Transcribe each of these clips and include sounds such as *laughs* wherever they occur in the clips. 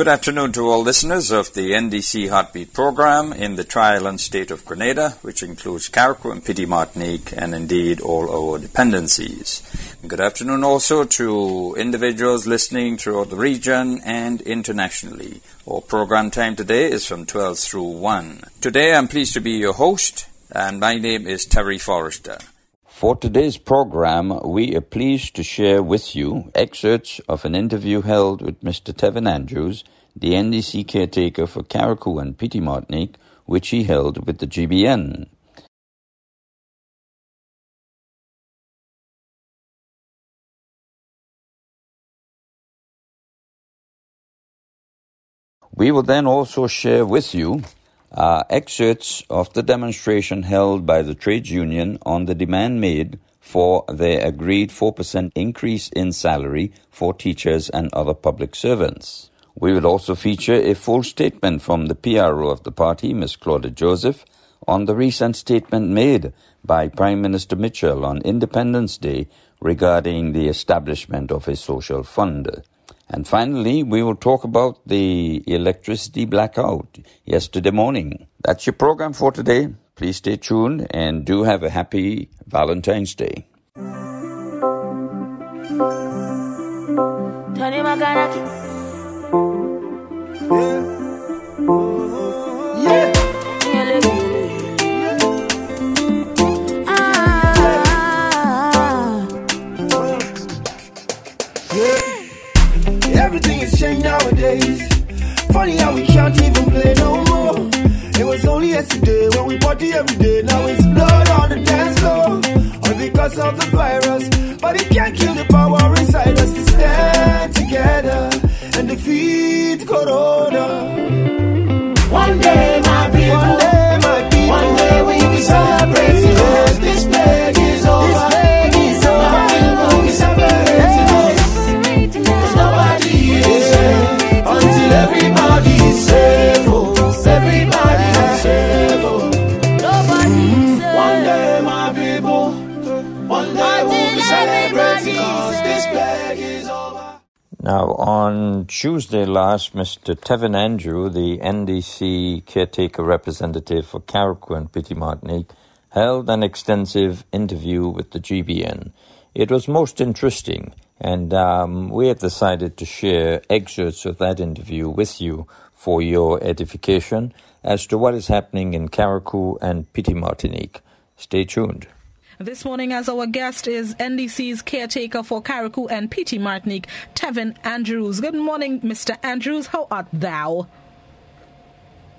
Good afternoon to all listeners of the NDC Heartbeat program in the tri-island state of Grenada, which includes and Petite Martinique, and indeed all our dependencies. Good afternoon also to individuals listening throughout the region and internationally. Our program time today is from 12 through 1. Today I'm pleased to be your host, and my name is Terry Forrester. For today's program, we are pleased to share with you excerpts of an interview held with Mr. Tevin Andrews, the NDC caretaker for Carriacou and Petite Martinique, which he held with the GBN. We will then also share with you are excerpts of the demonstration held by the trades union on the demand made for their agreed 4% increase in salary for teachers and other public servants. We will also feature a full statement from the PRO of the party, Ms. Claudia Joseph, on the recent statement made by Prime Minister Mitchell on Independence Day regarding the establishment of a social fund. And finally, we will talk about the electricity blackout yesterday morning. That's your program for today. Please stay tuned and do have a happy Valentine's Day. Yeah. Tuesday last, Mr. Tevin Andrew, the NDC caretaker representative for Carriacou and Petite Martinique, held an extensive interview with the GBN. It was most interesting, and um, we have decided to share excerpts of that interview with you for your edification as to what is happening in Carriacou and Petite Martinique. Stay tuned. This morning, as our guest is NDC's caretaker for Carriacou and PT Martinique, Tevin Andrews. Good morning, Mr. Andrews. How art thou?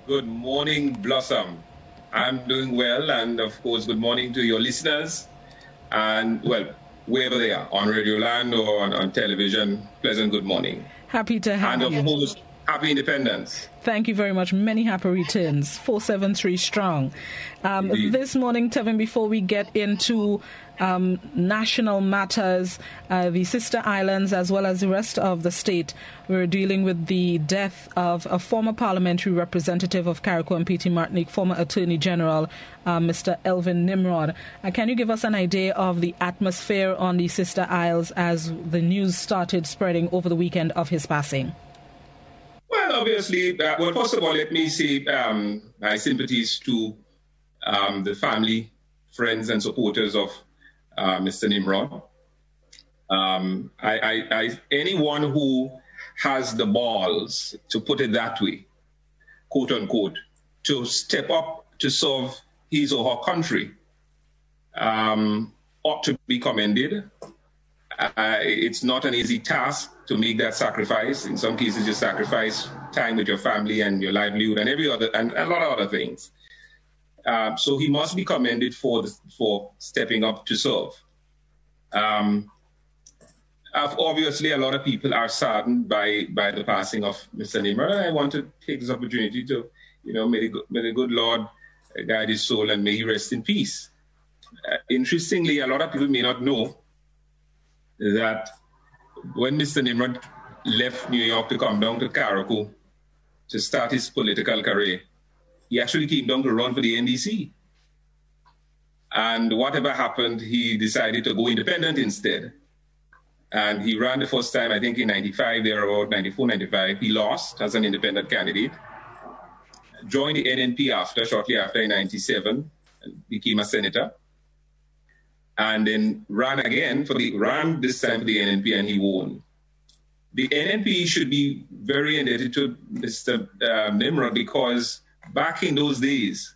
Good morning, Blossom. I'm doing well, and of course, good morning to your listeners. And well, wherever they are, on Radio Land or on, on television, pleasant good morning. Happy to have And of you. course, happy independence. Thank you very much. Many happy returns. 473 strong. Um, this morning, Tevin, before we get into um, national matters, uh, the sister islands, as well as the rest of the state, we're dealing with the death of a former parliamentary representative of Carriacou and Petite Martinique, former Attorney General, uh, Mr. Elvin Nimrod. Uh, can you give us an idea of the atmosphere on the sister isles as the news started spreading over the weekend of his passing? Well, obviously, uh, well, first of all, let me say um, my sympathies to um, the family, friends, and supporters of uh, Mr. Nimrod. Um, I, I, I, anyone who has the balls, to put it that way, quote unquote, to step up to serve his or her country um, ought to be commended. Uh, it's not an easy task to make that sacrifice. In some cases, you sacrifice time with your family and your livelihood and every other and a lot of other things. Um, so he must be commended for the, for stepping up to serve. Um, obviously, a lot of people are saddened by by the passing of Mr. Nimrod. I want to take this opportunity to, you know, may the, go- may the good Lord guide his soul and may he rest in peace. Uh, interestingly, a lot of people may not know that when Mr. Nimrod left New York to come down to Carriacou to start his political career, he actually came down to run for the NDC. And whatever happened, he decided to go independent instead. And he ran the first time, I think, in 95, there about 94, 95. He lost as an independent candidate. Joined the NNP after, shortly after, in 97, and became a senator. And then ran again for the, ran this time for the NNP and he won. The NNP should be very indebted to Mr. Uh, Nimrod because back in those days,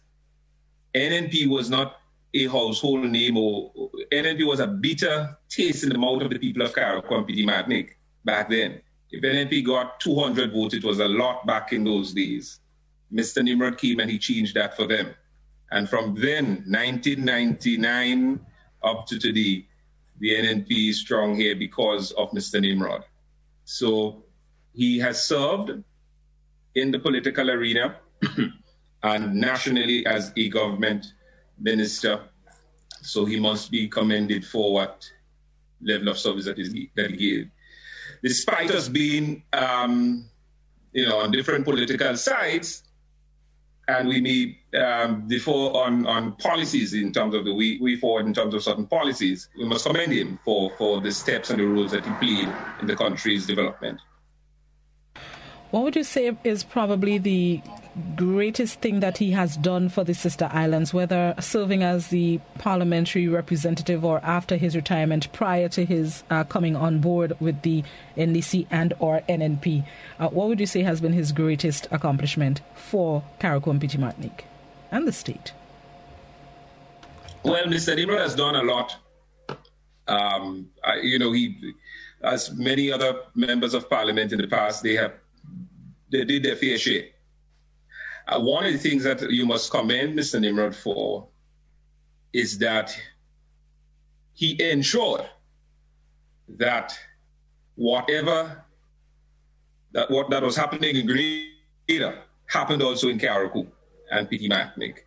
NNP was not a household name or NNP was a bitter taste in the mouth of the people of and Petite Martinique back then. If NNP got 200 votes, it was a lot back in those days. Mr. Nimrod came and he changed that for them. And from then, 1999 up to today, the NNP is strong here because of Mr. Nimrod. So he has served in the political arena *clears throat* and nationally as a government minister. So he must be commended for what level of service that, is, that he gave. Despite us being, um, you know, on different political sides, and we may um, differ on, on policies in terms of the way, way forward in terms of certain policies, we must commend him for, for the steps and the roles that he played in the country's development. What would you say is probably the greatest thing that he has done for the sister islands, whether serving as the parliamentary representative or after his retirement, prior to his uh, coming on board with the NDC and or NNP? Uh, what would you say has been his greatest accomplishment for Petite Martinique and the state? Well, Mr. Nimrod has done a lot. Um, I, you know, he, as many other members of parliament in the past, they have they did their fair share. Uh, one of the things that you must commend Mr. Nimrod for is that he ensured that whatever that what that was happening in Grenada happened also in Carriacou and Petite Martinique.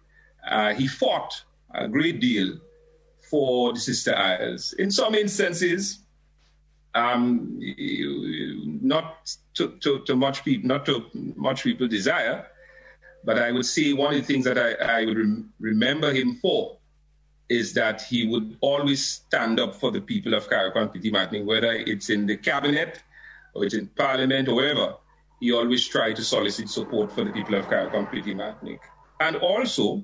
Uh, he fought a great deal for the sister isles. In some instances, um, not to, to, to, much people, not to much people desire, but I would say one of the things that I, I would rem- remember him for is that he would always stand up for the people of Carriacou and Petite whether it's in the cabinet or it's in parliament or wherever. He always tried to solicit support for the people of Petite Martinique. And also,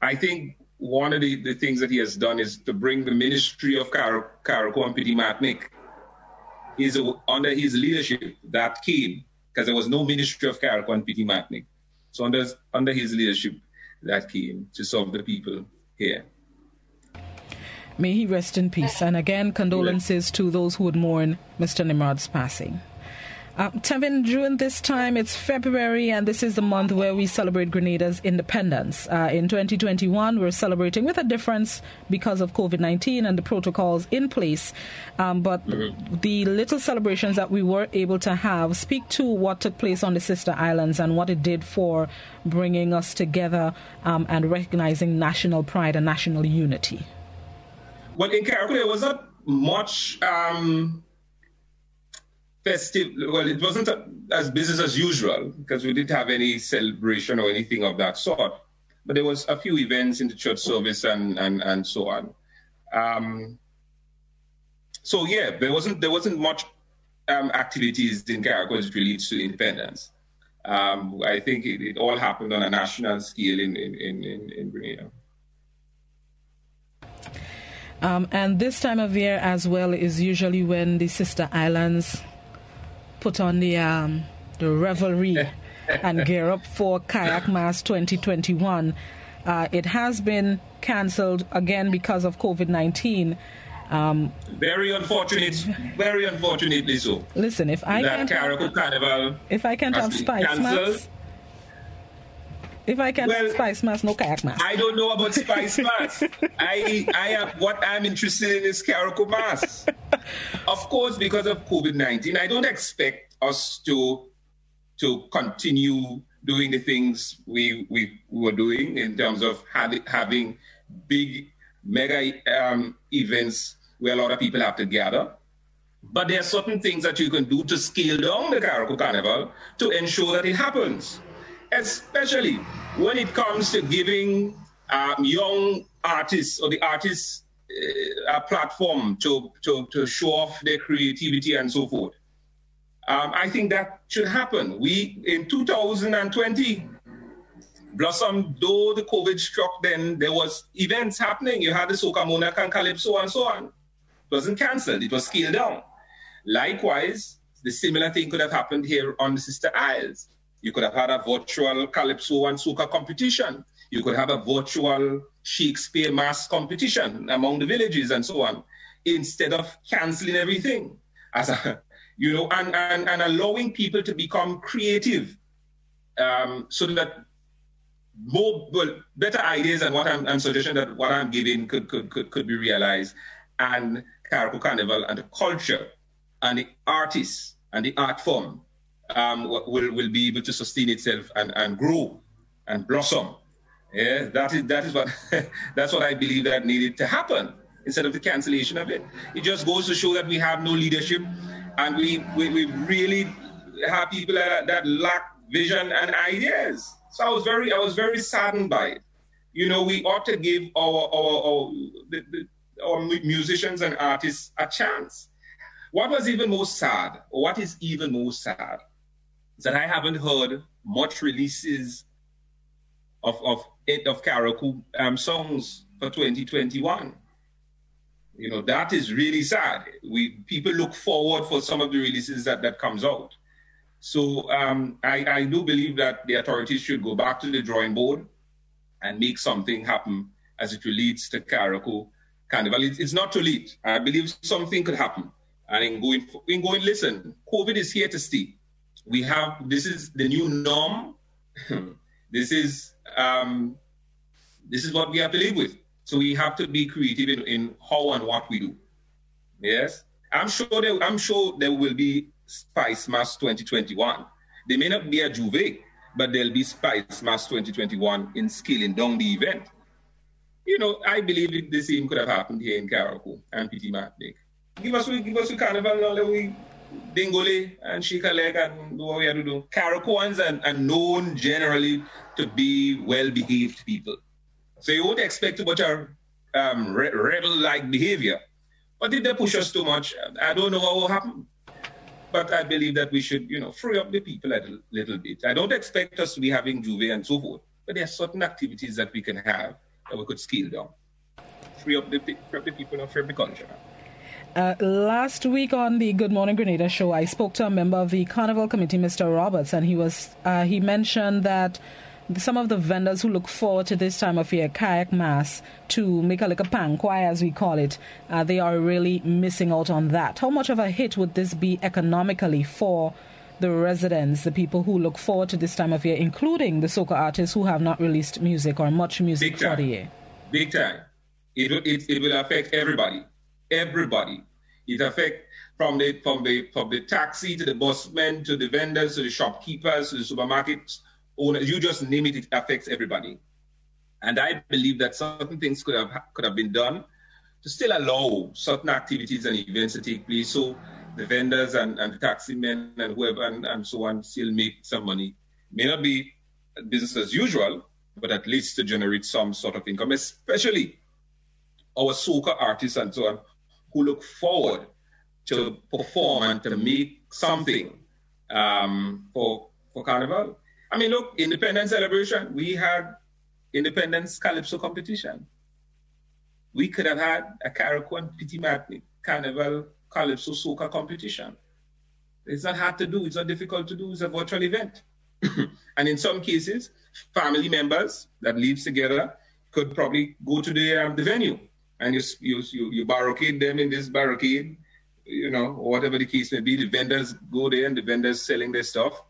I think one of the, the things that he has done is to bring the ministry of Carriacou and Petite Martinique is under his leadership that came because there was no ministry of Carriacou and Petite Martinique. So under, under his leadership, that came to serve the people here. May he rest in peace. And again, condolences to those who would mourn Mr. Nimrod's passing. Uh, Tevin, during this time, it's February, and this is the month where we celebrate Grenada's independence. Uh, in 2021, we're celebrating with a difference because of COVID 19 and the protocols in place. Um, but mm-hmm. the little celebrations that we were able to have speak to what took place on the sister islands and what it did for bringing us together um, and recognizing national pride and national unity. Well, in Carriacou, there was not much. Um festive. Well, it wasn't as business as usual because we didn't have any celebration or anything of that sort. But there was a few events in the church service and and, and so on. Um, so yeah, there wasn't there wasn't much um, activities in Carriacou as it relates to independence. Um, I think it, it, all happened on a national scale in in in, in, in Grenada. Um, and this time of year as well is usually when the sister islands put on the um, the revelry *laughs* and gear up for Kayak Mass 2021. Uh, it has been cancelled again because of COVID 19. Um, very unfortunate, very unfortunately so. Listen, if I can Carnival, Carnival if I can't have spice mass, if I can't well, spice mass, no kayak mass. I don't know about spice mass. *laughs* I, I am, what I'm interested in is Carriacou mass. of course, because of COVID 19, I don't expect us to, to continue doing the things we, we were doing in terms of having, having big mega um, events where a lot of people have to gather. But there are certain things that you can do to scale down the Carriacou Carnival to ensure that it happens, especially when it comes to giving um, young artists or the artists a platform to, to, to show off their creativity and so forth. Um, I think that should happen. We, in 2020, Blossom, though the COVID struck then, there was events happening. You had the Soca Monarch and Calypso and so on. It wasn't cancelled, it was scaled down. Likewise, the similar thing could have happened here on the Sister Isles. You could have had a virtual Calypso and Soca competition. You could have a virtual Shakespeare mass competition among the villages and so on, instead of canceling everything. As a, you know, and, and, and allowing people to become creative um, so that more well, better ideas and what I'm, I'm suggesting that what I'm giving could, could, could, could be realized and Carriacou Carnival and the culture and the artists and the art form um, will, will be able to sustain itself and, and grow and blossom yeah, that is that is what *laughs* that's what I believe that needed to happen instead of the cancellation of it. It just goes to show that we have no leadership, and we we, we really have people that, that lack vision and ideas. So I was very I was very saddened by it. You know, we ought to give our our our, the, the, our musicians and artists a chance. What was even more sad, what is even more sad, that I haven't heard much releases of of of Carriacou um, songs for 2021. You know, that is really sad. We people look forward for some of the releases that, that comes out. So um, I, I do believe that the authorities should go back to the drawing board and make something happen as it relates to Carriacou Carnival. It, it's not too late. I believe something could happen. And in going, in going, listen, COVID is here to stay. We have, this is the new norm. *laughs* this is um, this is what we have to live with. So we have to be creative in, in how and what we do. Yes, I'm sure there, I'm sure there will be Spice Mass 2021. They may not be a J'ouvert, but there'll be Spice Mass 2021 in scaling down the event. You know, I believe the same could have happened here in Carriacou and Martinique. Give us, give us a carnival now that we dingole and shake a and do what we have to do. Carriacouans are, are known generally to be well-behaved people. So you would expect too much of um, re- rebel-like behavior. But if they push us too much, I don't know what will happen. But I believe that we should, you know, free up the people a little, little bit. I don't expect us to be having J'ouvert and so forth, but there are certain activities that we can have that we could scale down. Free up the, free up the people and free up the culture. Uh, last week on the Good Morning Grenada show, I spoke to a member of the Carnival Committee, Mr. Roberts, and he was uh, he mentioned that some of the vendors who look forward to this time of year, kayak mass, to make a little pankwai as we call it, uh, they are really missing out on that. How much of a hit would this be economically for the residents, the people who look forward to this time of year, including the soca artists who have not released music or much music for the year? Big time. It, it, it will affect everybody everybody. It affects from the from the from the taxi to the busmen to the vendors to the shopkeepers to the supermarket owners. You just name it. It affects everybody. And I believe that certain things could have could have been done to still allow certain activities and events to take place, so the vendors and, and the taxi men and whoever and, and so on still make some money. May not be business as usual, but at least to generate some sort of income, especially our soca artists and so on who look forward to perform and to make something um, for for Carnival. I mean, look, Independence celebration, we had Independence Calypso competition. We could have had a Carriacou and Petit Martinique Carnival Calypso Soca competition. It's not hard to do, it's not difficult to do, it's a virtual event. *coughs* and in some cases, family members that live together could probably go to the, um, the venue and you, you, you, you barricade them in this barricade, you know, whatever the case may be. The vendors go there and the vendors selling their stuff.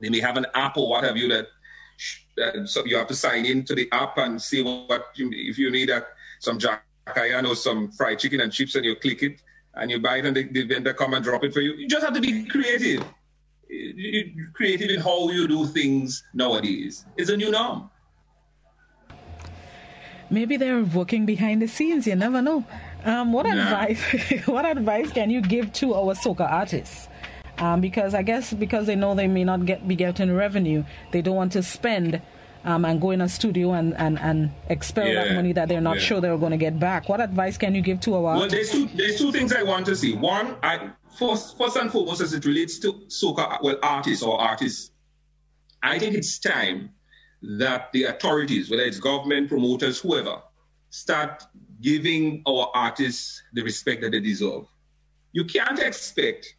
They may have an app or what have you that uh, so you have to sign into the app and see what you, if you need a, some jack or some fried chicken and chips and you click it and you buy it and the, the vendor come and drop it for you. You just have to be creative. Creative in how you do things nowadays. It's a new norm. Maybe they're working behind the scenes. You never know. Um, what advice? *laughs* what advice can you give to our soca artists? Um, because I guess because they know they may not get be getting revenue, they don't want to spend um, and go in a studio and, and, and expel yeah. that money that they're not yeah. sure they're going to get back. What advice can you give to our? Well, there's two, there's two things I want to see. One, I first, first and foremost, as it relates to soca, well, artists or artists, I think it's time that the authorities, whether it's government, promoters, whoever, start giving our artists the respect that they deserve. You can't expect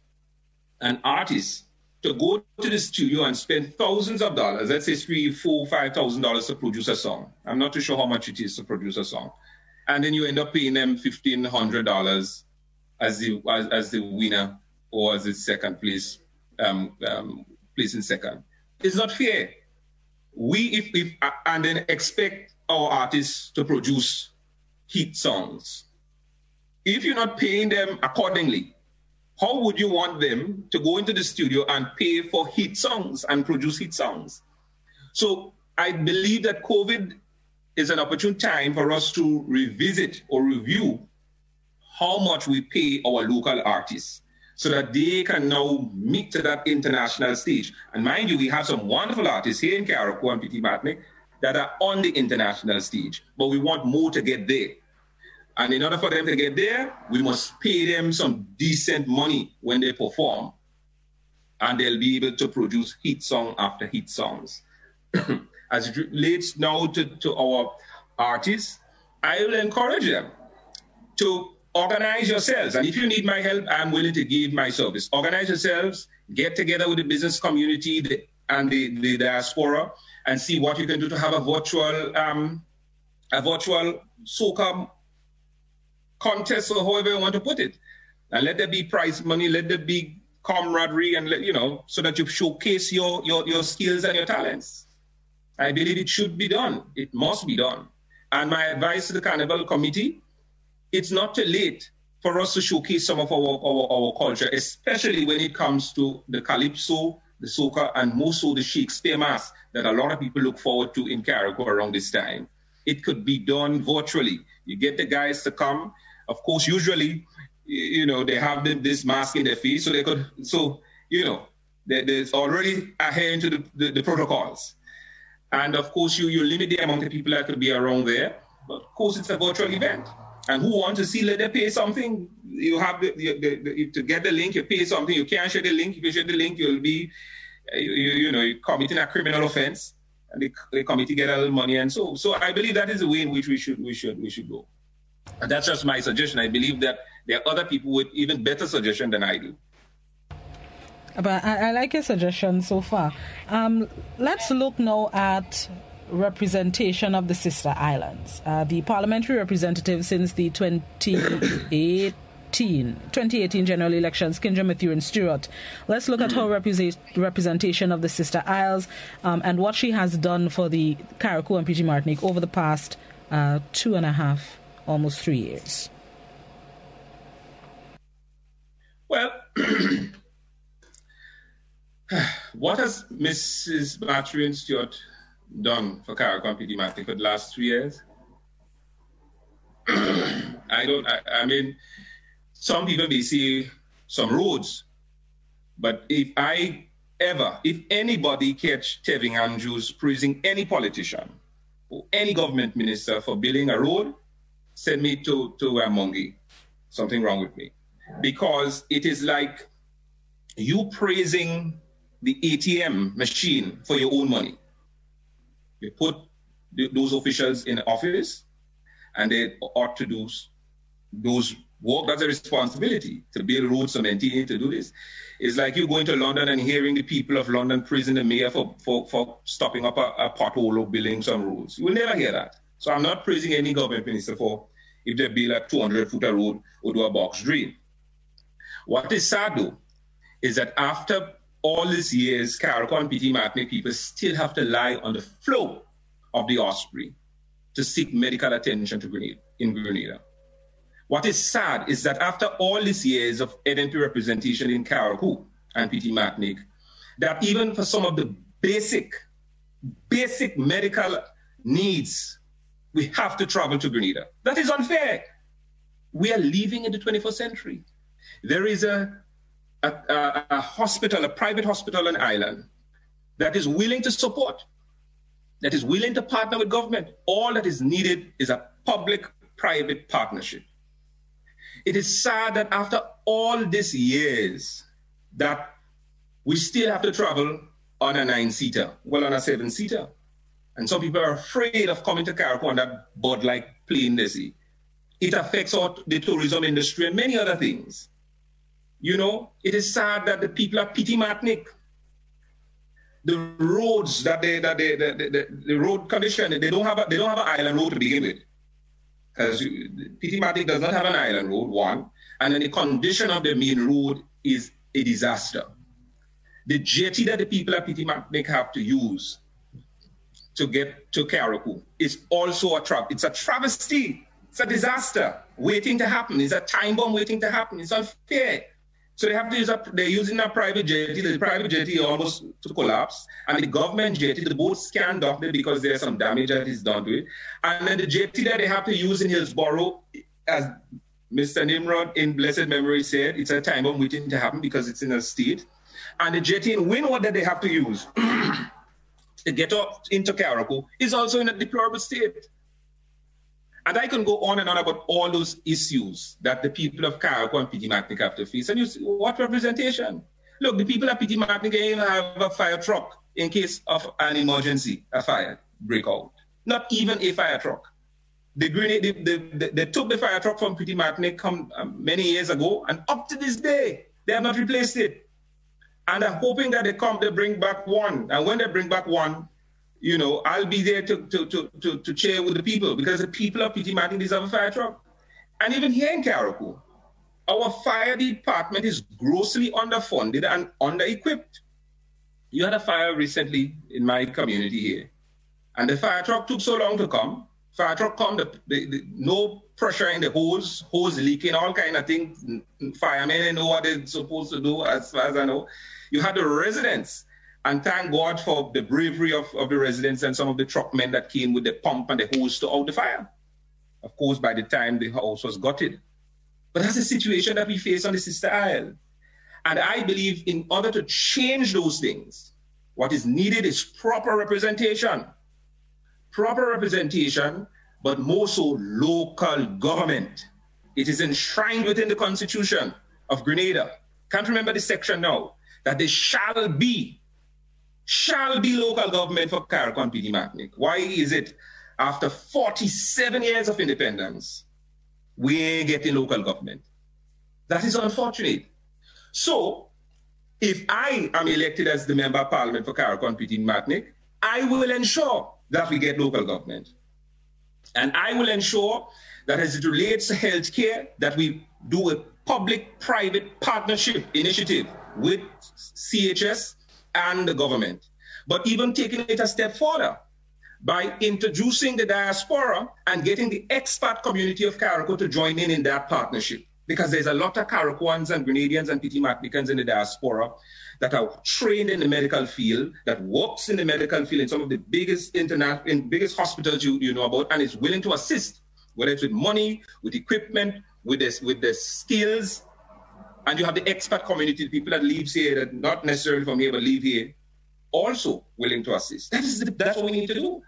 an artist to go to the studio and spend thousands of dollars, let's say three, four, five thousand dollars to produce a song. I'm not too sure how much it is to produce a song. And then you end up paying them fifteen hundred dollars as the as, as, the winner or as the second place um, um, place in second. It's not fair. We if, if uh, and then expect our artists to produce hit songs. If you're not paying them accordingly, how would you want them to go into the studio and pay for hit songs and produce hit songs? So I believe that COVID is an opportune time for us to revisit or review how much we pay our local artists so that they can now meet to that international stage. And mind you, we have some wonderful artists here in Carriacou and Petit Martinique that are on the international stage, but we want more to get there. And in order for them to get there, we must pay them some decent money when they perform. And they'll be able to produce hit song after hit songs. *clears throat* As it relates now to, to our artists, I will encourage them to organize yourselves. And if you need my help, I'm willing to give my service. Organize yourselves, get together with the business community and the, the diaspora, and see what you can do to have a virtual um, a virtual soca contest or however you want to put it. And let there be prize money, let there be camaraderie, and let, you know, so that you showcase your, your, your skills and your talents. I believe it should be done. It must be done. And my advice to the Carnival Committee, it's not too late for us to showcase some of our, our, our culture, especially when it comes to the calypso, the soca, and most so the Shakespeare Mass that a lot of people look forward to in Carriacou around this time. It could be done virtually. You get the guys to come, of course, usually, you know, they have this mask in their face, so they could, so, you know, there's already adhering to the, the, the, protocols. And of course, you, you limit the amount of people that could be around there. But of course, it's a virtual event. And who want to see, let them pay something. You have the, the, the, to get the link, you pay something. You can't share the link. If you share the link, you'll be, you, you know, you're committing a criminal offense. And the, the committee get a little money. And so, so I believe that is the way in which we should, we should, we should go. And that's just my suggestion. I believe that there are other people with even better suggestion than I do. But I, I like your suggestion so far. Um, let's look now at representation of the sister islands. Uh, the parliamentary representative since the 2018 2018 general elections, Kendra Kindra and Stewart. Let's look at her represent, representation of the Sister Isles um, and what she has done for the Carriacou and Petit Martinique over the past uh, two and a half almost three years? Well, *clears throat* what has Mrs. Mathurine Stewart done for Petit Martinique for the last three years? *clears throat* I don't, I, I, mean, some people may see some roads, but if I ever, if anybody catch Tevin Andrews praising any politician or any government minister for building a road, send me to, to Mongi. Something wrong with me. Because it is like you praising the ATM machine for your own money. You put those officials in office and they ought to do those work. That's a responsibility to build roads, to maintain, to do this. It's like you going to London and hearing the people of London praising the mayor for, for, for stopping up a, a pothole or building some roads. You will never hear that. So I'm not praising any government minister for if they build a 200 foot road or do a box drain. What is sad though is that after all these years, and Petit Martinique people still have to lie on the floor of the Osprey to seek medical attention to Grenada, in Grenada. What is sad is that after all these years of NNP representation in Carriacou and PT Martinique, that even for some of the basic, basic medical needs we have to travel to Grenada. That is unfair. We are living in the 21st century. There is a, a, a, a hospital, a private hospital on Island that is willing to support that is willing to partner with government. All that is needed is a public private partnership. It is sad that after all these years that we still have to travel on a nine seater, well, on a seven seater. And some people are afraid of coming to Carriacou on that boat like plane they see. It affects the tourism industry and many other things. You know, it is sad that the people of Petite Martinique, the roads that they, that they, the, the, the road condition, they don't have a, they don't have an island road to begin with. Because Martinique does not have an island road, one. And then the condition of the main road is a disaster. The jetty that the people of Petite Martinique have to use to get to Carriacou is also a trap. It's a travesty. It's a disaster waiting to happen. It's a time bomb waiting to happen. It's unfair. So they have to use a, they're using a private jetty. The private jetty almost to collapse, and the government jetty, the boat scanned off there because there's some damage that is done to it. And then the jetty that they have to use in Hillsborough, as Mr. Nimrod in blessed memory said, it's a time bomb waiting to happen because it's in a state. And the jetty in Windward that they have to use *clears throat* to get up into Carriacou is also in a deplorable state. And I can go on and on about all those issues that the people of Carriacou and Martinique have to face. And you see, what representation? Look, the people of Petite Martinique have a fire truck in case of an emergency, a fire break out. Not even a fire truck. The grenade, they, they, they, they took the fire truck from Petite Martinique come, um, many years ago, and up to this day, they have not replaced it. And I'm hoping that they come, they bring back one. And when they bring back one, you know, I'll be there to, to, to, to, to cheer with the people because the people of Petite Martin deserve a fire truck. And even here in Carriacou, our fire department is grossly underfunded and under-equipped. You had a fire recently in my community here, and the fire truck took so long to come. Fire truck come, the, the, the, no pressure in the hose, hose leaking, all kind of things. Firemen know what they're supposed to do, as far as I know. You had the residents and thank God for the bravery of, of the residents and some of the truckmen that came with the pump and the hose to out the fire. Of course, by the time the house was gutted. But that's the situation that we face on the Sister Isle. And I believe in order to change those things, what is needed is proper representation. Proper representation, but more so local government. It is enshrined within the Constitution of Grenada. Can't remember the section now. That there shall be shall be local government for and Petite Martinique. Why is it after 47 years of independence, we ain't getting local government? That is unfortunate. So, if I am elected as the member of parliament for and Petite Martinique, I will ensure that we get local government. And I will ensure that as it relates to healthcare, that we do a public-private partnership initiative with CHS and the government, but even taking it a step further by introducing the diaspora and getting the expat community of Carriacou to join in in that partnership. Because there's a lot of Carriacouans and Grenadians and Martinicans in the diaspora that are trained in the medical field, that works in the medical field in some of the biggest internet, in biggest hospitals you, you know about, and is willing to assist, whether it's with money, with equipment, with with the skills and you have the expat community, the people that live here, that not necessarily from here, but live here, also willing to assist. That is the, that's what we need to do.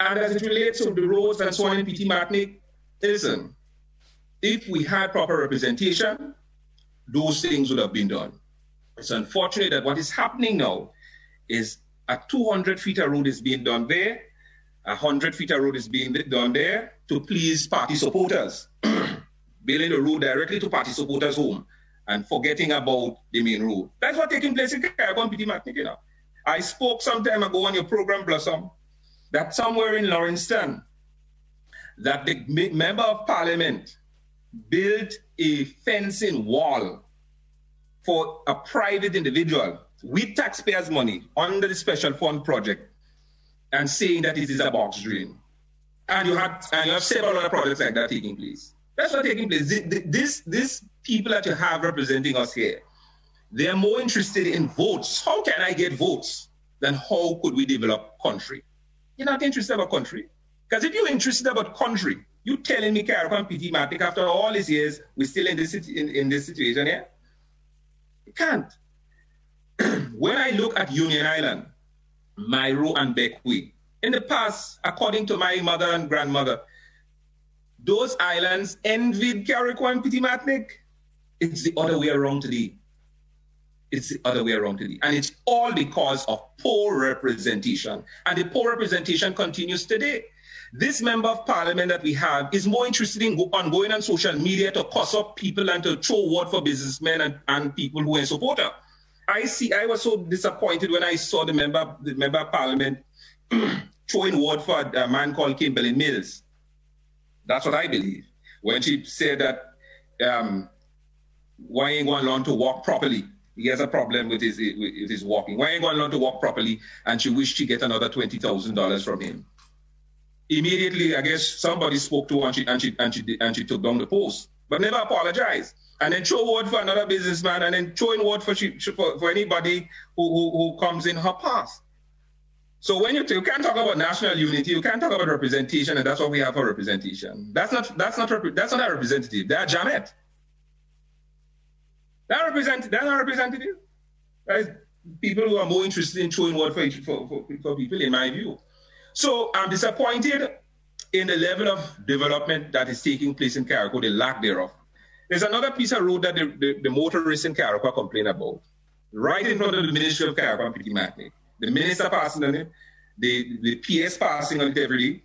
And as it relates to the roads and so on in Petite Martinique, listen, if we had proper representation, those things would have been done. It's unfortunate that what is happening now is a 200 feet of road is being done there, a 100 feet of road is being done there to please party supporters *clears throat* building the road directly to party supporters' home and forgetting about the main road. That's what's taking place in Martinique, you. I spoke some time ago on your program, Blossom, that somewhere in Lauriston, that the member of parliament built a fencing wall for a private individual with taxpayers' money under the special fund project and saying that it is a box drain. And you and you have several other projects like that taking place. That's not taking place. This, this people that you have representing us here, they are more interested in votes. How can I get votes? Than how could we develop country? You're not interested about country. Because if you're interested about country, you telling me and Petite Martinique after all these years, we're still in this, in, in this situation here? You can't. *clears throat* when I look at Union Island, Mayreau and Bequia. In the past, according to my mother and grandmother, those islands envied Carriacou and Petit Martinique. It's the other way around today. It's the other way around today. And it's all because of poor representation. And the poor representation continues today. This member of parliament that we have is more interested in go- on going on social media to cuss up people and to throw word for businessmen and, and people who are in support her. I see. I was so disappointed when I saw the member, the member of parliament, *clears throat* throwing word for a man called Kimberly Mills. That's what I believe. When she said that, um, why ain't going to learn to walk properly? He has a problem with his with his walking. Why ain't going to learn to walk properly? And she wished she get another twenty thousand dollars from him immediately, I guess somebody spoke to her and she, and she, and she, and she took down the post, but never apologized. And then throw word for another businessman and then throwing word for, she, for, for anybody who, who, who comes in her path. So when you, you can't talk about national unity, you can't talk about representation, and that's what we have for representation. That's not that's not that's not a representative. They're Jamet. They're represent they're not representative. That is people who are more interested in showing what for, for, for, for people, in my view. So I'm disappointed in the level of development that is taking place in Carriacou, the lack thereof. There's another piece of road that the, the, the motorists in Carriacou complain about, right in front of the Ministry of Carriacou and Martinique. The minister passing on it, the, the PS passing on it every day.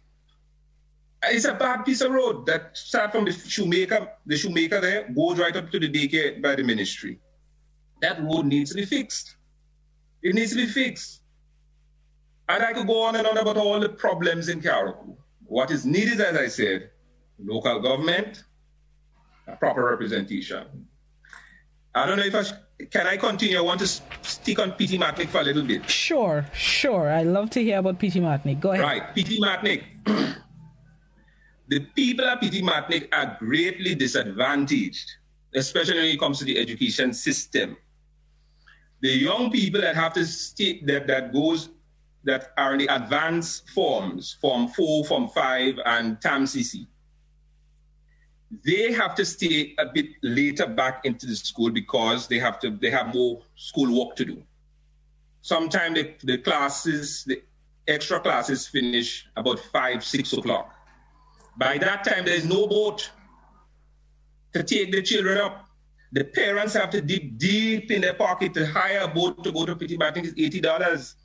Uh, it's a bad piece of road that start from the shoemaker, the shoemaker there, goes right up to the daycare by the ministry. That road needs to be fixed. It needs to be fixed. And I could go on and on about all the problems in Carriacou. What is needed, as I said, local government, proper representation. I don't know if I can I continue. I want to stick on P.T. Martinique for a little bit. Sure, sure. I love to hear about P.T. Martinique. Go ahead. Right, Petit Martinique. *clears throat* the people at P.T. Martinique are greatly disadvantaged, especially when it comes to the education system. The young people that have to stay that, that goes that are in the advanced forms, Form 4, Form 5, and TAMCC. They have to stay a bit later back into the school because they have to they have more school work to do. Sometimes the, the classes, the extra classes finish about five, six o'clock. By that time, there's no boat to take the children up. The parents have to dig deep in their pocket to hire a boat to go to Petit I think it's eighty dollars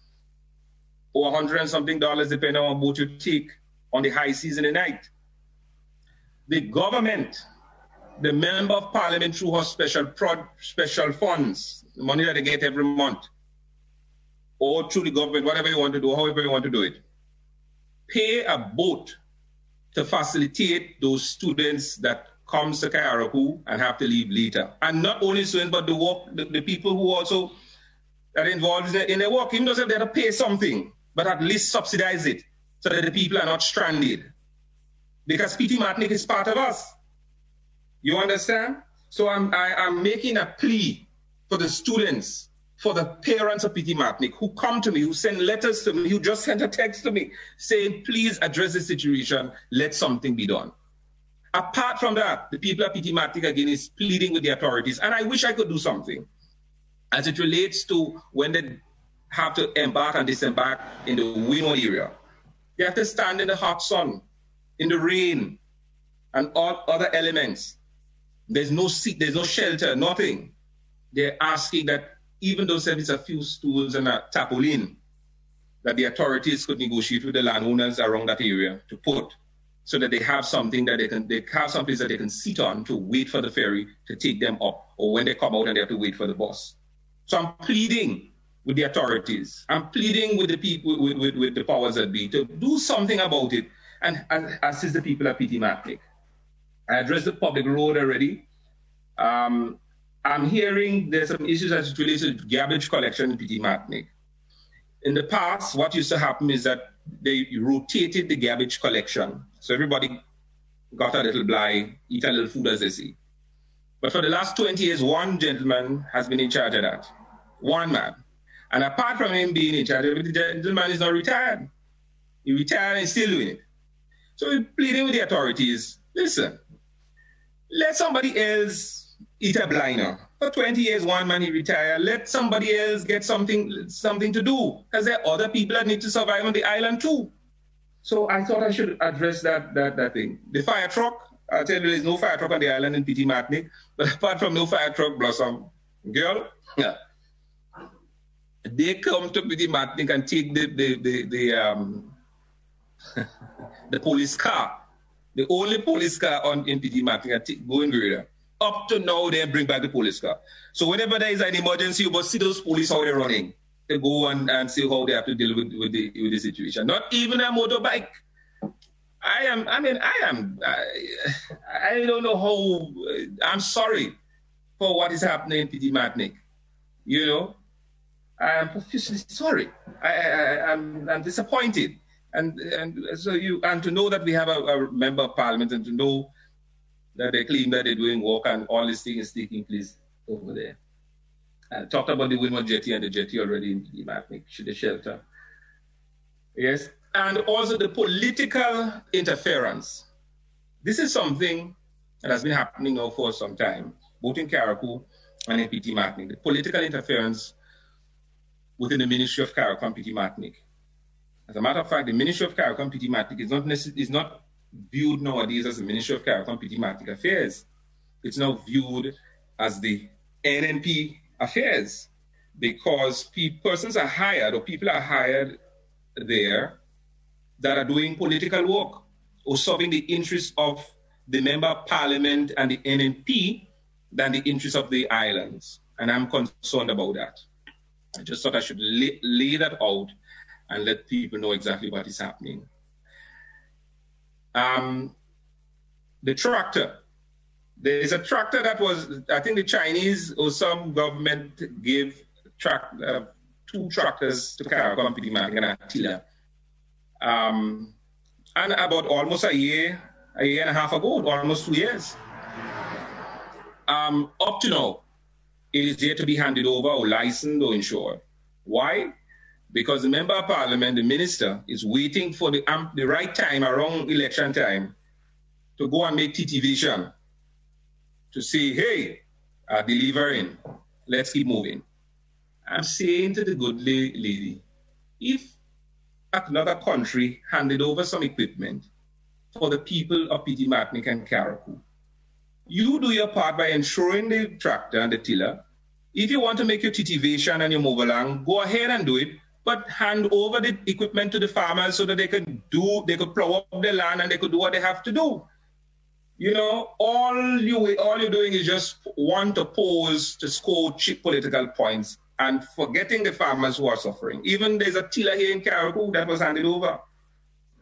or hundred and something dollars, depending on what boat you take on the high season at night. The government, the member of parliament through her special prod, special funds, the money that they get every month, or through the government, whatever you want to do, however you want to do it, pay a boat to facilitate those students that comes to Carriacou and have to leave later. And not only students, but the work, the, the people who also are involved in their work, even though they have to pay something but at least subsidize it so that the people are not stranded. Because Petit Martinique is part of us. You understand? So I'm, I, i am making a plea for the students, for the parents of Petit Martinique who come to me, who send letters to me, who just sent a text to me saying, please address the situation, let something be done. Apart from that, the people of Petit Martinique again is pleading with the authorities, and I wish I could do something as it relates to when they have to embark and disembark in the Wino area. They have to stand in the hot sun, in the rain, and all other elements. There's no seat, there's no shelter, nothing. They're asking that even though there's a few stools and a tarpaulin, that the authorities could negotiate with the landowners around that area to put so that they have something that they can they have something that they can sit on to wait for the ferry to take them up or when they come out and they have to wait for the bus. So I'm pleading with the authorities. I'm pleading with the people, with, with, with the powers that be, to do something about it and, and assist the people Petit Martinique. I addressed the public road already. Um, I'm hearing there's some issues as it relates to garbage collection in Martinique. In the past, what used to happen is that they rotated the garbage collection. So everybody got a little blind, eat a little food as they see. But for the last 20 years, one gentleman has been in charge of that. One man. And apart from him being in charge, the gentleman is not retired. He retired and still doing it. So we're pleading with the authorities, listen, let somebody else eat a blinder. For 20 years, one man he retired. Let somebody else get something something to do. Because there are other people that need to survive on the island too. So I thought I should address that that, that thing. The fire truck, I tell you, there's no fire truck on the island in PT Martinique. *laughs* But apart from no fire truck, Blossom, girl, yeah. They come to PT Martinique and take the the the, the um the police car. The only police car on in Petite going greater. Up to now, they bring back the police car. So whenever there is an emergency, you must see those police how they're running. They go and, and see how they have to deal with, with the with the situation. Not even a motorbike. I am. I mean, I am. I, I don't know how. I'm sorry for what is happening in Petite Martinique. You know, I am profusely sorry. I, I, I'm, I'm disappointed and and so you and to know that we have a, a, member of parliament and to know that they claim that they're doing work and all this thing is taking place over there. I talked about the Windward jetty and the jetty already in the Martinique, the shelter. Yes, and also the political interference. This is something that has been happening now for some time, both in Carriacou and in Petite Martinique. The political interference within the Ministry of Carriacou and Petite Martinique. As a matter of fact, the Ministry of Petite Martinique is not, is not viewed nowadays as the Ministry of Petite Martinique Affairs. It's now viewed as the NNP affairs because pe- persons are hired or people are hired there that are doing political work or serving the interests of the member of parliament and the NNP than the interests of the islands. And I'm concerned about that. I just thought I should lay, lay that out and let people know exactly what is happening. Um, the tractor. There is a tractor that was, I think the Chinese or some government gave track, uh, two tractors to car company making a tiller. Um, and about almost a year, a year and a half ago, almost two years. Um, up to now, it is yet to be handed over or licensed or insured. Why? Because the member of parliament, the minister, is waiting for the, um, the right time around election time to go and make TT vision to say, hey, uh, delivering, let's keep moving. I'm saying to the good lady, if another country handed over some equipment for the people of Martinique and Carriacou, you do your part by ensuring the tractor and the tiller. If you want to make your titivation and your move along, go ahead and do it but hand over the equipment to the farmers so that they can do, they could plow up the land and they could do what they have to do. You know, all you all you're doing is just want to pose to score cheap political points and forgetting the farmers who are suffering. Even there's a tiller here in Carriacou that was handed over,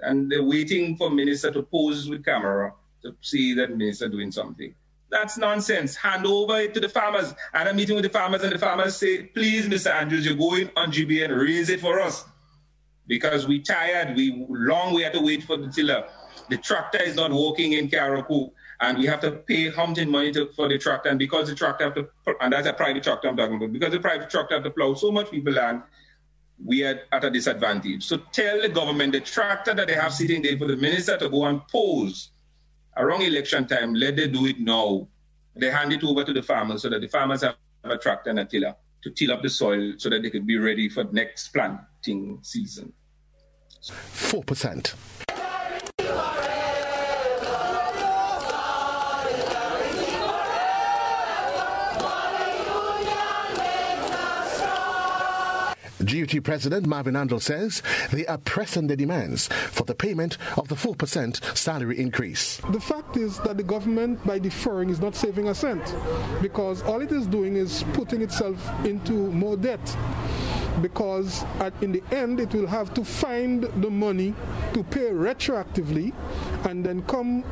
and they're waiting for minister to pose with camera to see that minister doing something. That's nonsense. Hand over it to the farmers. I had a meeting with the farmers, and the farmers say, please, Mr. Andrews, you're going on GBN, raise it for us. Because we tired, we long we had to wait for the tiller. The tractor is not working in Carriacou, and we have to pay hunting money to, for the tractor. And because the tractor have to, and that's a private tractor I'm talking about, because the private tractor have to plow so much people land, we are at a disadvantage. So tell the government the tractor that they have sitting there for the minister to go and pose around election time, let them do it now. They hand it over to the farmers so that the farmers have a tractor and a tiller to till up the soil so that they could be ready for the next planting season. 4%. GUT President Marvin Andall says they are pressing the demands for the payment of the 4% salary increase. The fact is that the government, by deferring, is not saving a cent because all it is doing is putting itself into more debt because at, in the end it will have to find the money to pay retroactively and then come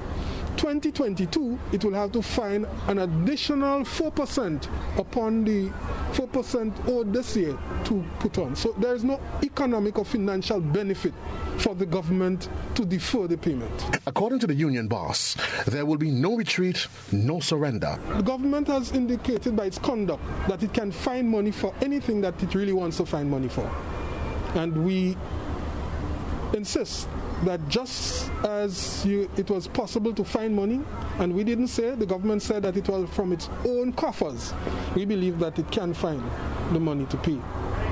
2022, it will have to find an additional 4% upon the 4% owed this year to put on. So there is no economic or financial benefit for the government to defer the payment. According to the union boss, there will be no retreat, no surrender. The government has indicated by its conduct that it can find money for anything that it really wants to find money for. And we insist that just as you, it was possible to find money, and we didn't say, the government said that it was from its own coffers, we believe that it can find the money to pay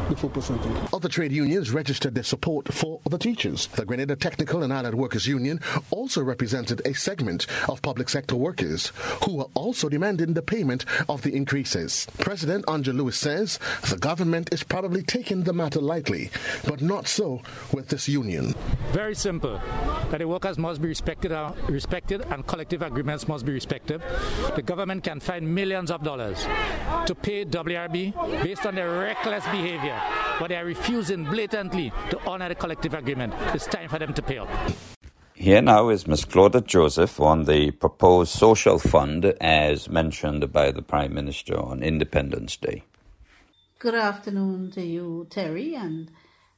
the 4% Other trade unions registered their support for the teachers. The Grenada Technical and Allied Workers Union also represented a segment of public sector workers who are also demanding the payment of the increases. President Andre Lewis says the government is probably taking the matter lightly, but not so with this union. Very simple. That the workers must be respected, uh, respected and collective agreements must be respected. The government can find millions of dollars to pay WRB based on their reckless behavior but they are refusing blatantly to honor the collective agreement. It's time for them to pay up. Here now is Ms. Claudette Joseph on the proposed social fund as mentioned by the Prime Minister on Independence Day. Good afternoon to you, Terry, and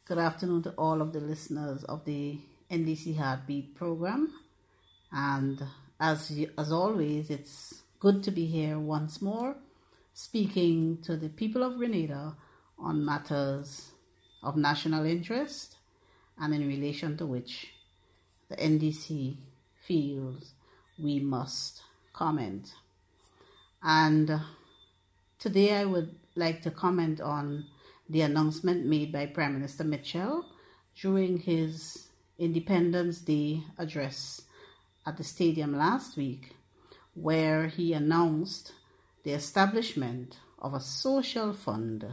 good afternoon to all of the listeners of the NDC Heartbeat program. And as, as always, it's good to be here once more speaking to the people of Grenada on matters of national interest and in relation to which the NDC feels we must comment. And today I would like to comment on the announcement made by Prime Minister Mitchell during his Independence Day address at the stadium last week, where he announced the establishment of a social fund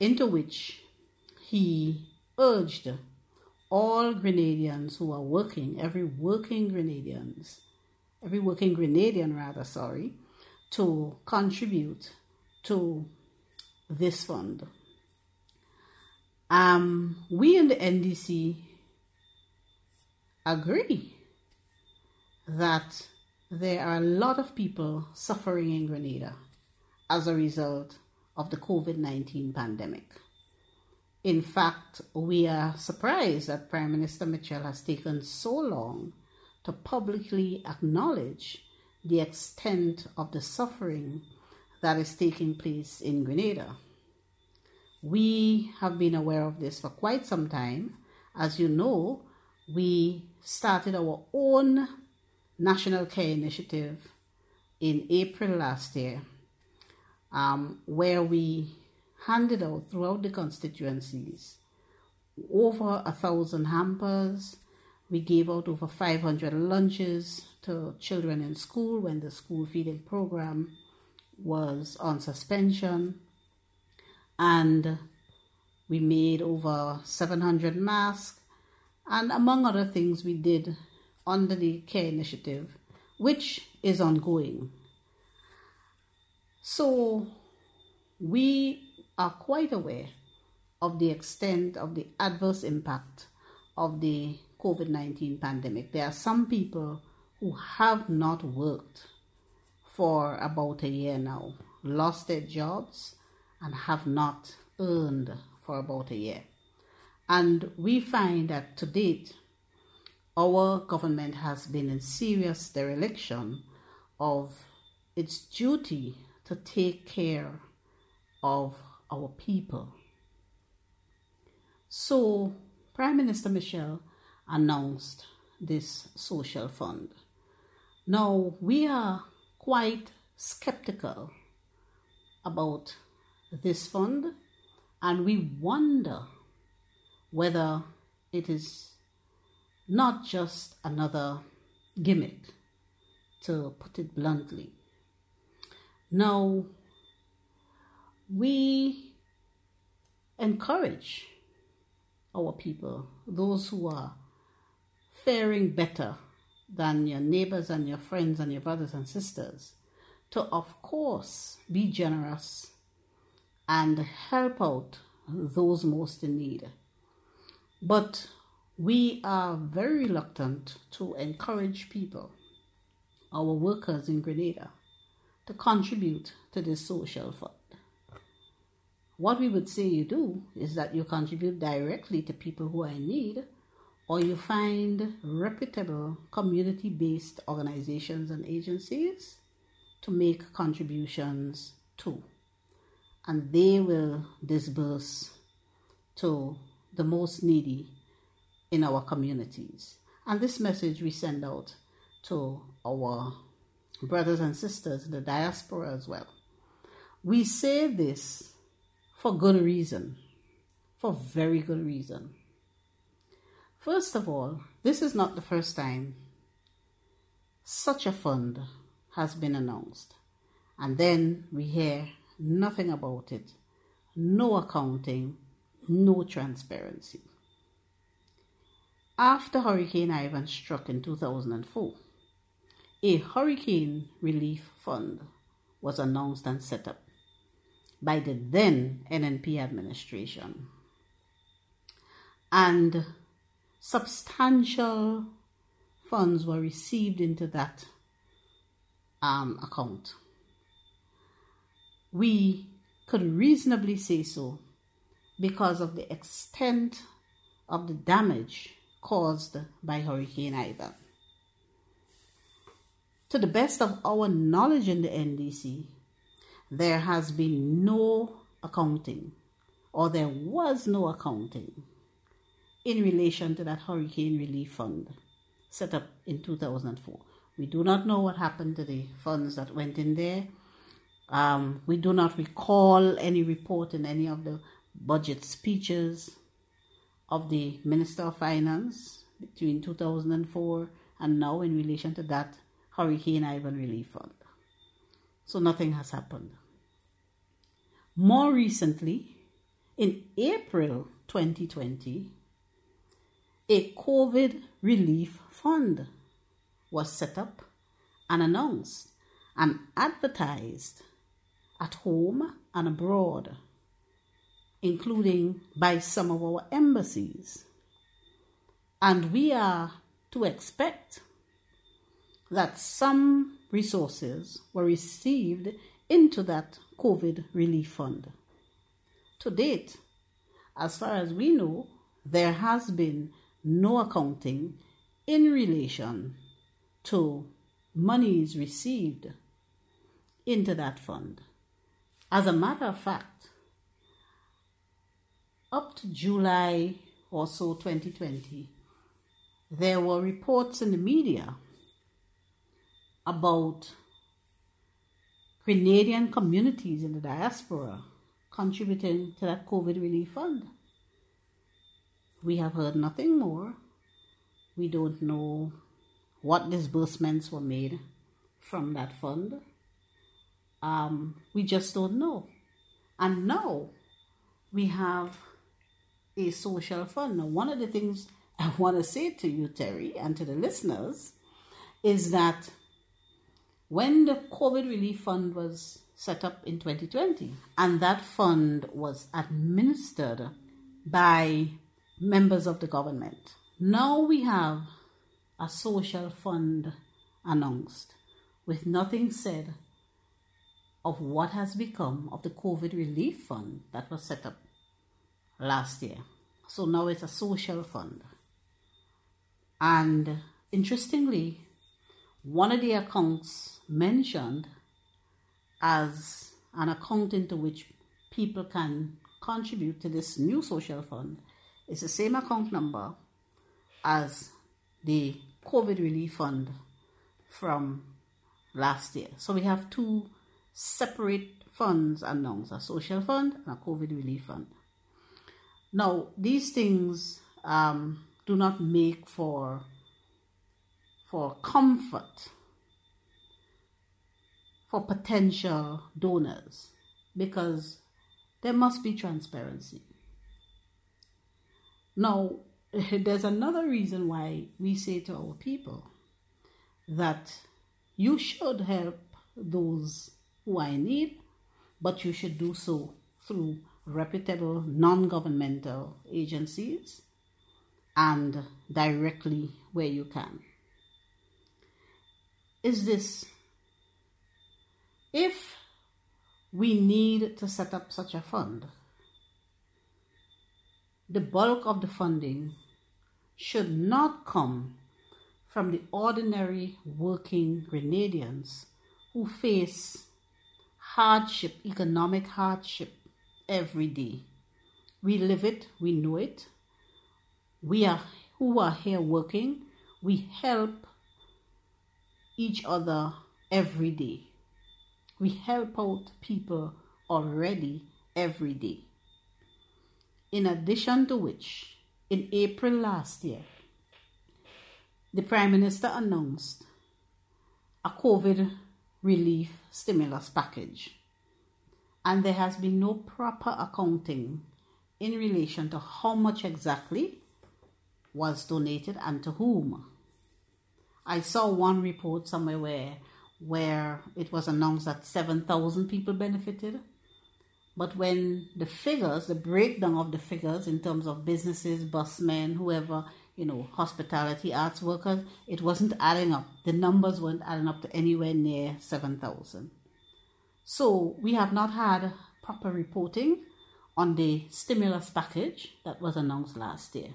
into which he urged all Grenadians who are working, every working Grenadians, every working Grenadian rather, sorry, to contribute to this fund. Um, we in the NDC agree that there are a lot of people suffering in Grenada as a result of the COVID 19 pandemic. In fact, we are surprised that Prime Minister Mitchell has taken so long to publicly acknowledge the extent of the suffering that is taking place in Grenada. We have been aware of this for quite some time. As you know, we started our own national care initiative in April last year um, where we handed out throughout the constituencies over a thousand hampers. We gave out over 500 lunches to children in school when the school feeding program was on suspension. And we made over 700 masks. And among other things, we did under the care initiative, which is ongoing. So we are quite aware of the extent of the adverse impact of the COVID 19 pandemic. There are some people who have not worked for about a year now, lost their jobs, and have not earned for about a year. And we find that to date, our government has been in serious dereliction of its duty to take care of our people. So, Prime Minister Mitchell announced this social fund. Now, we are quite skeptical about this fund and we wonder whether it is not just another gimmick, to put it bluntly. Now, we encourage our people, those who are faring better than your neighbors and your friends and your brothers and sisters, to of course be generous and help out those most in need. But we are very reluctant to encourage people, our workers in Grenada, to contribute to this social fund. What we would say you do is that you contribute directly to people who are in need, or you find reputable community based organizations and agencies to make contributions to. And they will disburse to the most needy in our communities. And this message we send out to our brothers and sisters in the diaspora as well. We say this for good reason, for very good reason. First of all, this is not the first time such a fund has been announced, and then we hear nothing about it, no accounting, no transparency. After Hurricane Ivan struck in 2004, a hurricane relief fund was announced and set up by the then NNP administration. And substantial funds were received into that um, account. We could reasonably say so because of the extent of the damage caused by Hurricane Ivan. To the best of our knowledge in the NDC, there has been no accounting, or there was no accounting, in relation to that Hurricane Relief Fund set up in 2004. We do not know what happened to the funds that went in there. Um, we do not recall any report in any of the budget speeches of the Minister of Finance between 2004 and now in relation to that Hurricane Ivan Relief Fund. So nothing has happened. More recently, in April 2020, a COVID relief fund was set up and announced and advertised at home and abroad, including by some of our embassies. And we are to expect that some resources were received into that COVID relief fund. To date, as far as we know, there has been no accounting in relation to monies received into that fund. As a matter of fact, up to July or so 2020, there were reports in the media about Grenadian communities in the diaspora contributing to that COVID relief fund. We have heard nothing more. We don't know what disbursements were made from that fund. Um, we just don't know. And now we have a social fund. Now, one of the things *laughs* I want to say to you, Terry, and to the listeners is that when the COVID Relief Fund was set up in 2020, and that fund was administered by members of the government. Now we have a social fund announced with nothing said of what has become of the COVID relief fund that was set up last year. So now it's a social fund. And interestingly, one of the accounts mentioned as an account into which people can contribute to this new social fund is the same account number as the COVID relief fund from last year. So we have two separate funds announced a social fund and a COVID relief fund. Now, these things um, do not make for, for comfort for potential donors because there must be transparency. Now, *laughs* there's another reason why we say to our people that you should help those who are in need, but you should do so through reputable non governmental agencies and directly where you can. Is this if we need to set up such a fund, the bulk of the funding should not come from the ordinary working Grenadians who face hardship, economic hardship every day. We live it, we know it. We are who are here working, we help each other every day. We help out people already every day. In addition to which, in April last year, the Prime Minister announced a COVID relief stimulus package. And there has been no proper accounting in relation to how much exactly was donated and to whom. I saw one report somewhere where where it was announced that 7,000 people benefited. But when the figures, the breakdown of the figures in terms of businesses, busmen, whoever, you know, hospitality, arts workers, it wasn't adding up. The numbers weren't adding up to anywhere near 7,000. So we have not had proper reporting on the stimulus package that was announced last year.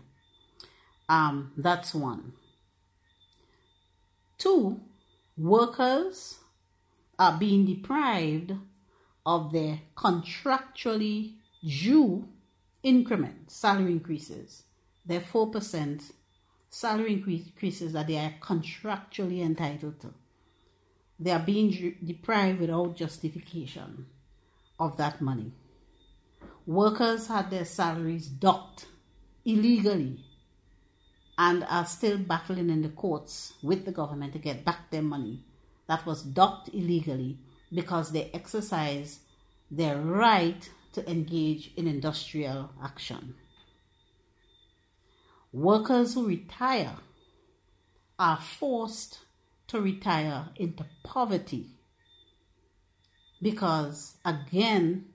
Um, that's one. Two, workers are being deprived of their contractually due increment, salary increases, their 4% salary increases that they are contractually entitled to. They are being deprived without justification of that money. Workers had their salaries docked illegally and are still battling in the courts with the government to get back their money that was docked illegally because they exercise their right to engage in industrial action. Workers who retire are forced to retire into poverty because, again,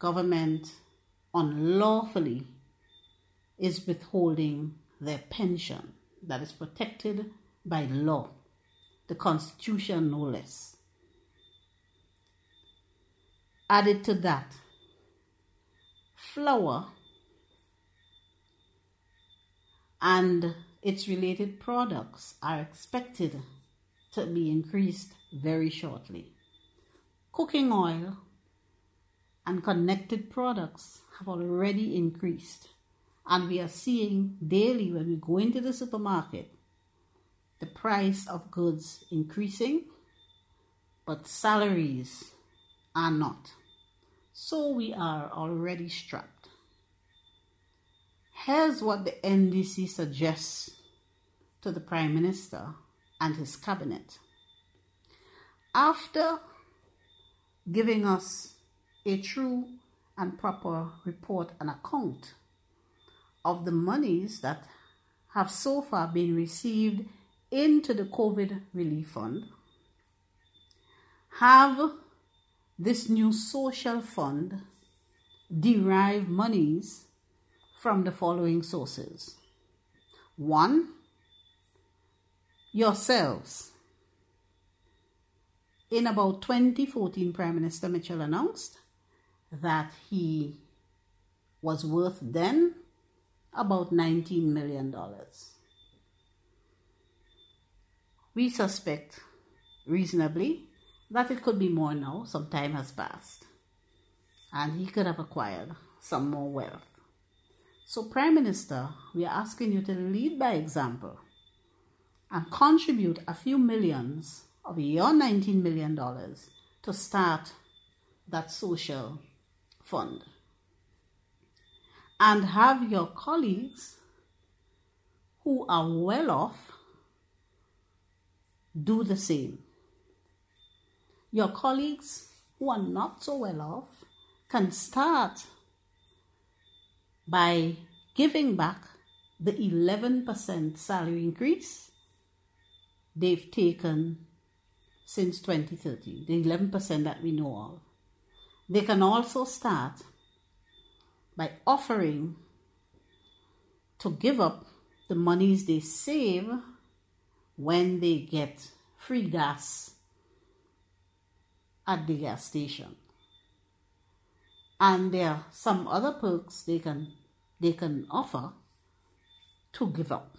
government unlawfully is withholding their pension that is protected by law, the Constitution no less. Added to that, flour and its related products are expected to be increased very shortly. Cooking oil and connected products have already increased and we are seeing daily when we go into the supermarket the price of goods increasing, but salaries are not. So we are already strapped. Here's what the NDC suggests to the Prime Minister and his cabinet. After giving us a true and proper report and account of the monies that have so far been received into the COVID relief fund have this new social fund derive monies from the following sources. One, yourselves. In about 2014, Prime Minister Mitchell announced that he was worth then about $19 million. We suspect reasonably that it could be more now, some time has passed, and he could have acquired some more wealth. So, Prime Minister, we are asking you to lead by example and contribute a few millions of your $19 million to start that social fund and have your colleagues who are well off do the same. Your colleagues who are not so well off can start by giving back the 11% salary increase they've taken since 2013, the 11% that we know of. They can also start by offering to give up the monies they save when they get free gas at the gas station. And there are some other perks they can they can offer to give up.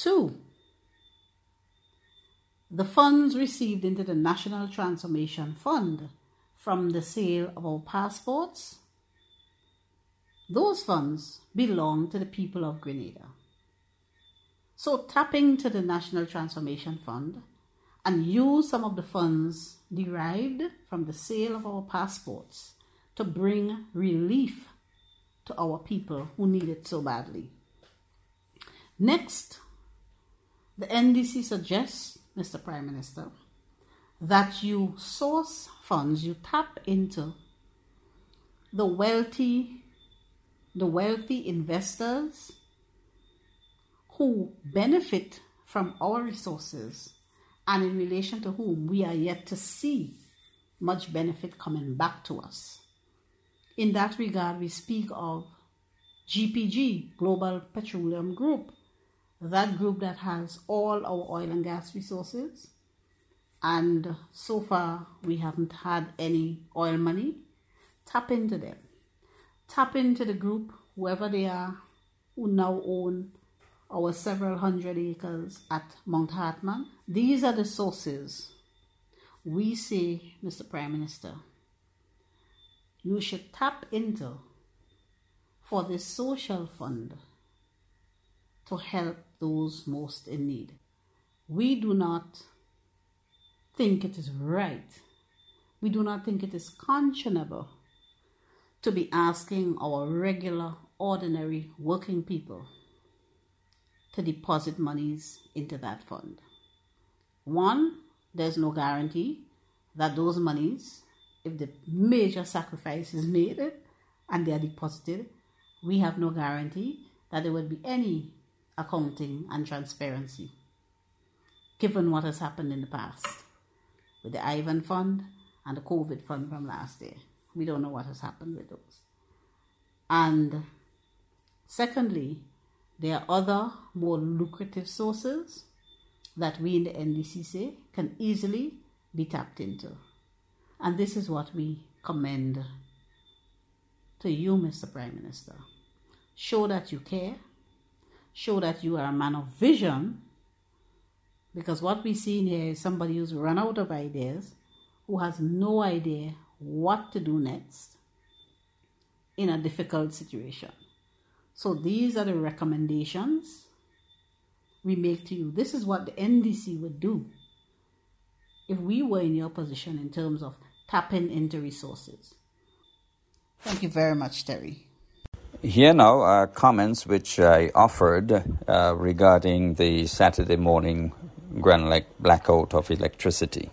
Two, the funds received into the National Transformation Fund from the sale of our passports, those funds belong to the people of Grenada. So tap into the National Transformation Fund and use some of the funds derived from the sale of our passports to bring relief to our people who need it so badly. Next, the NDC suggests, Mr. Prime Minister, that you source funds, you tap into the wealthy, the wealthy investors who benefit from our resources and in relation to whom we are yet to see much benefit coming back to us. In that regard, we speak of GPG, Global Petroleum Group, that group that has all our oil and gas resources. And so far, we haven't had any oil money. Tap into them. Tap into the group, whoever they are, who now own our several hundred acres at Mount Hartman. These are the sources we say, Mr. Prime Minister, you should tap into for the social fund to help those most in need. We do not think it is right, we do not think it is conscionable to be asking our regular, ordinary working people to deposit monies into that fund. One, there's no guarantee that those monies, if the major sacrifice is made and they are deposited, we have no guarantee that there will be any accounting and transparency, given what has happened in the past with the Ivan Fund and the COVID Fund from last year. We don't know what has happened with those. And secondly, there are other more lucrative sources that we in the NDC say can easily be tapped into. And this is what we commend to you, Mr. Prime Minister. Show that you care, show that you are a man of vision, because what we see in here is somebody who's run out of ideas, who has no idea what to do next in a difficult situation. So these are the recommendations we make to you. This is what the NDC would do if we were in your position in terms of tapping into resources. Thank you very much, Terry. Here now are comments which I offered uh, regarding the Saturday morning Grand blackout of electricity.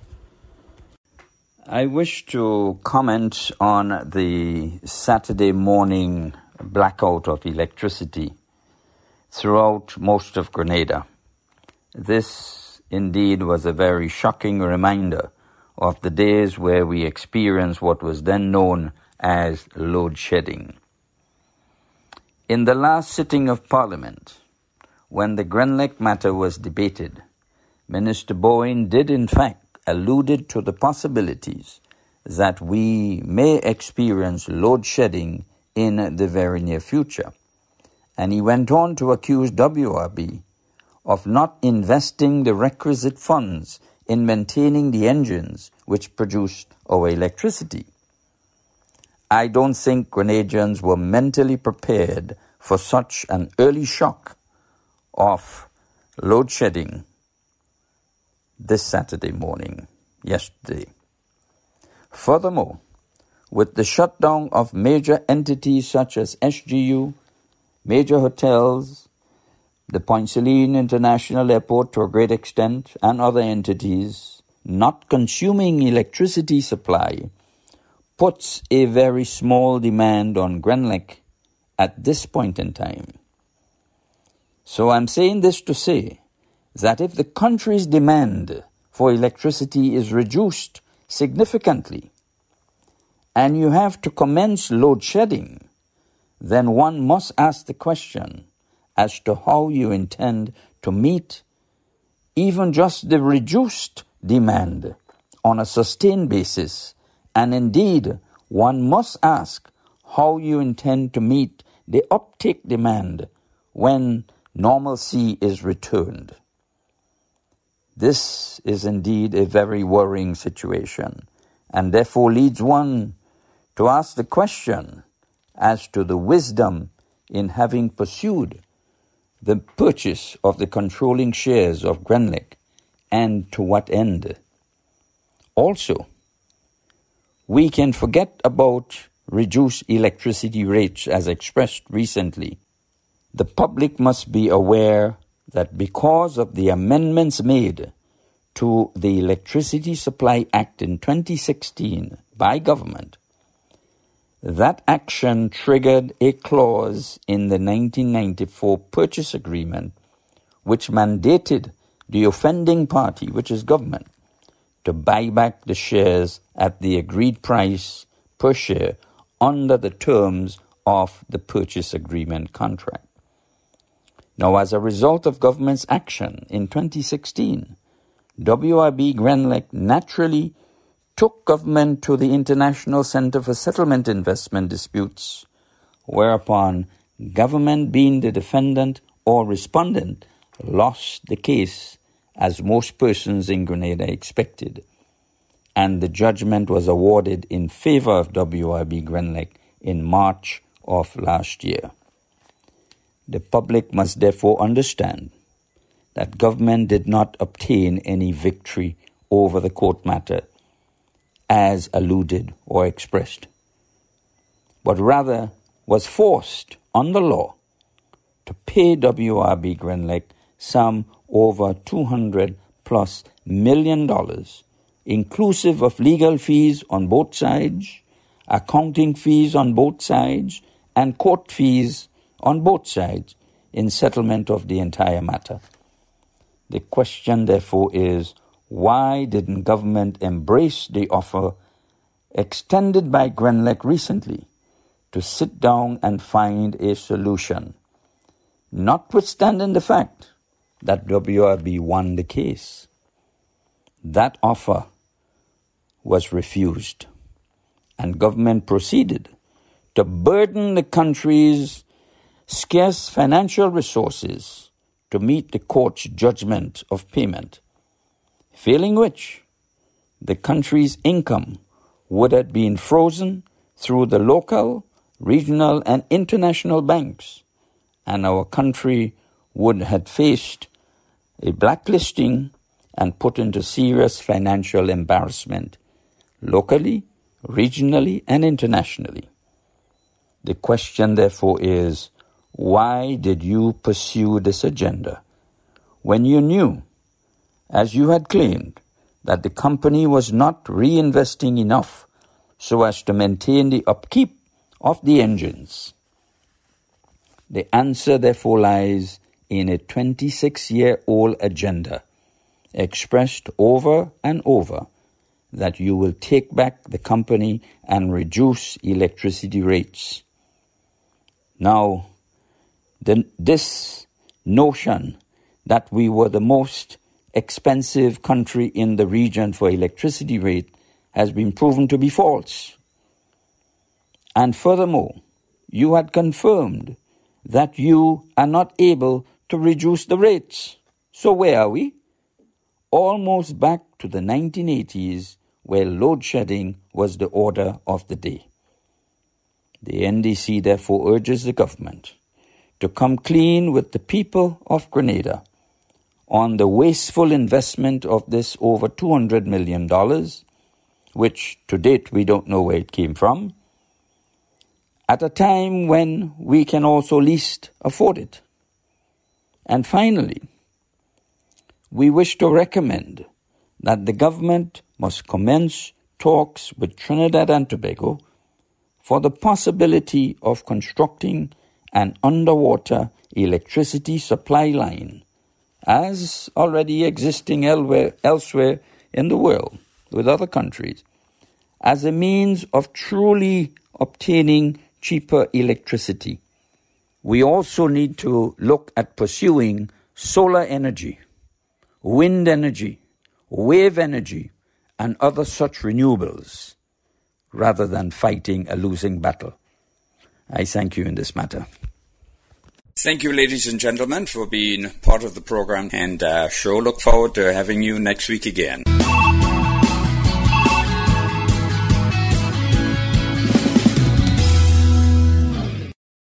I wish to comment on the Saturday morning blackout of electricity throughout most of Grenada. This indeed was a very shocking reminder of the days where we experienced what was then known as load shedding. In the last sitting of Parliament, when the Grenlec matter was debated, Minister Bowen did in fact alluded to the possibilities that we may experience load shedding in the very near future. And he went on to accuse WRB of not investing the requisite funds in maintaining the engines which produced our electricity. I don't think Grenadians were mentally prepared for such an early shock of load shedding this Saturday morning, yesterday. Furthermore, with the shutdown of major entities such as SGU, major hotels, the Point International Airport to a great extent, and other entities not consuming electricity supply puts a very small demand on Grenlec at this point in time. So I'm saying this to say that if the country's demand for electricity is reduced significantly, and you have to commence load shedding, then one must ask the question as to how you intend to meet even just the reduced demand on a sustained basis. And indeed, one must ask how you intend to meet the uptake demand when normalcy is returned. This is indeed a very worrying situation and therefore leads one to ask the question as to the wisdom in having pursued the purchase of the controlling shares of Grenlec and to what end. Also, we can forget about reduced electricity rates as expressed recently. The public must be aware that because of the amendments made to the Electricity Supply Act in 2016 by government, that action triggered a clause in the 1994 purchase agreement which mandated the offending party, which is government, to buy back the shares at the agreed price per share under the terms of the purchase agreement contract. Now, as a result of government's action in 2016, WRB Grenlec naturally took government to the International Center for Settlement Investment Disputes, whereupon government being the defendant or respondent lost the case as most persons in Grenada expected, and the judgment was awarded in favor of WRB Grenlec in March of last year. The public must therefore understand that government did not obtain any victory over the court matter as alluded or expressed, but rather was forced on the law to pay WRB Grenlec some over 200 plus million dollars, inclusive of legal fees on both sides, accounting fees on both sides, and court fees on both sides in settlement of the entire matter. The question, therefore, is why didn't government embrace the offer extended by Grenlec recently to sit down and find a solution, notwithstanding the fact that WRB won the case? That offer was refused, and government proceeded to burden the country's scarce financial resources to meet the court's judgment of payment failing which the country's income would have been frozen through the local, regional, and international banks, and our country would have faced a blacklisting and put into serious financial embarrassment locally, regionally, and internationally. The question, therefore, is why did you pursue this agenda when you knew as you had claimed, that the company was not reinvesting enough so as to maintain the upkeep of the engines. The answer, therefore, lies in a 26 year old agenda expressed over and over that you will take back the company and reduce electricity rates. Now, the, this notion that we were the most expensive country in the region for electricity rate has been proven to be false. And furthermore, you had confirmed that you are not able to reduce the rates. So where are we? Almost back to the 1980s where load shedding was the order of the day. The NDC therefore urges the government to come clean with the people of Grenada on the wasteful investment of this over $200 million, which to date we don't know where it came from, at a time when we can also least afford it. And finally, we wish to recommend that the government must commence talks with Trinidad and Tobago for the possibility of constructing an underwater electricity supply line as already existing elsewhere in the world with other countries, as a means of truly obtaining cheaper electricity. We also need to look at pursuing solar energy, wind energy, wave energy, and other such renewables rather than fighting a losing battle. I thank you in this matter. Thank you, ladies and gentlemen, for being part of the program, and uh, sure look forward to having you next week again.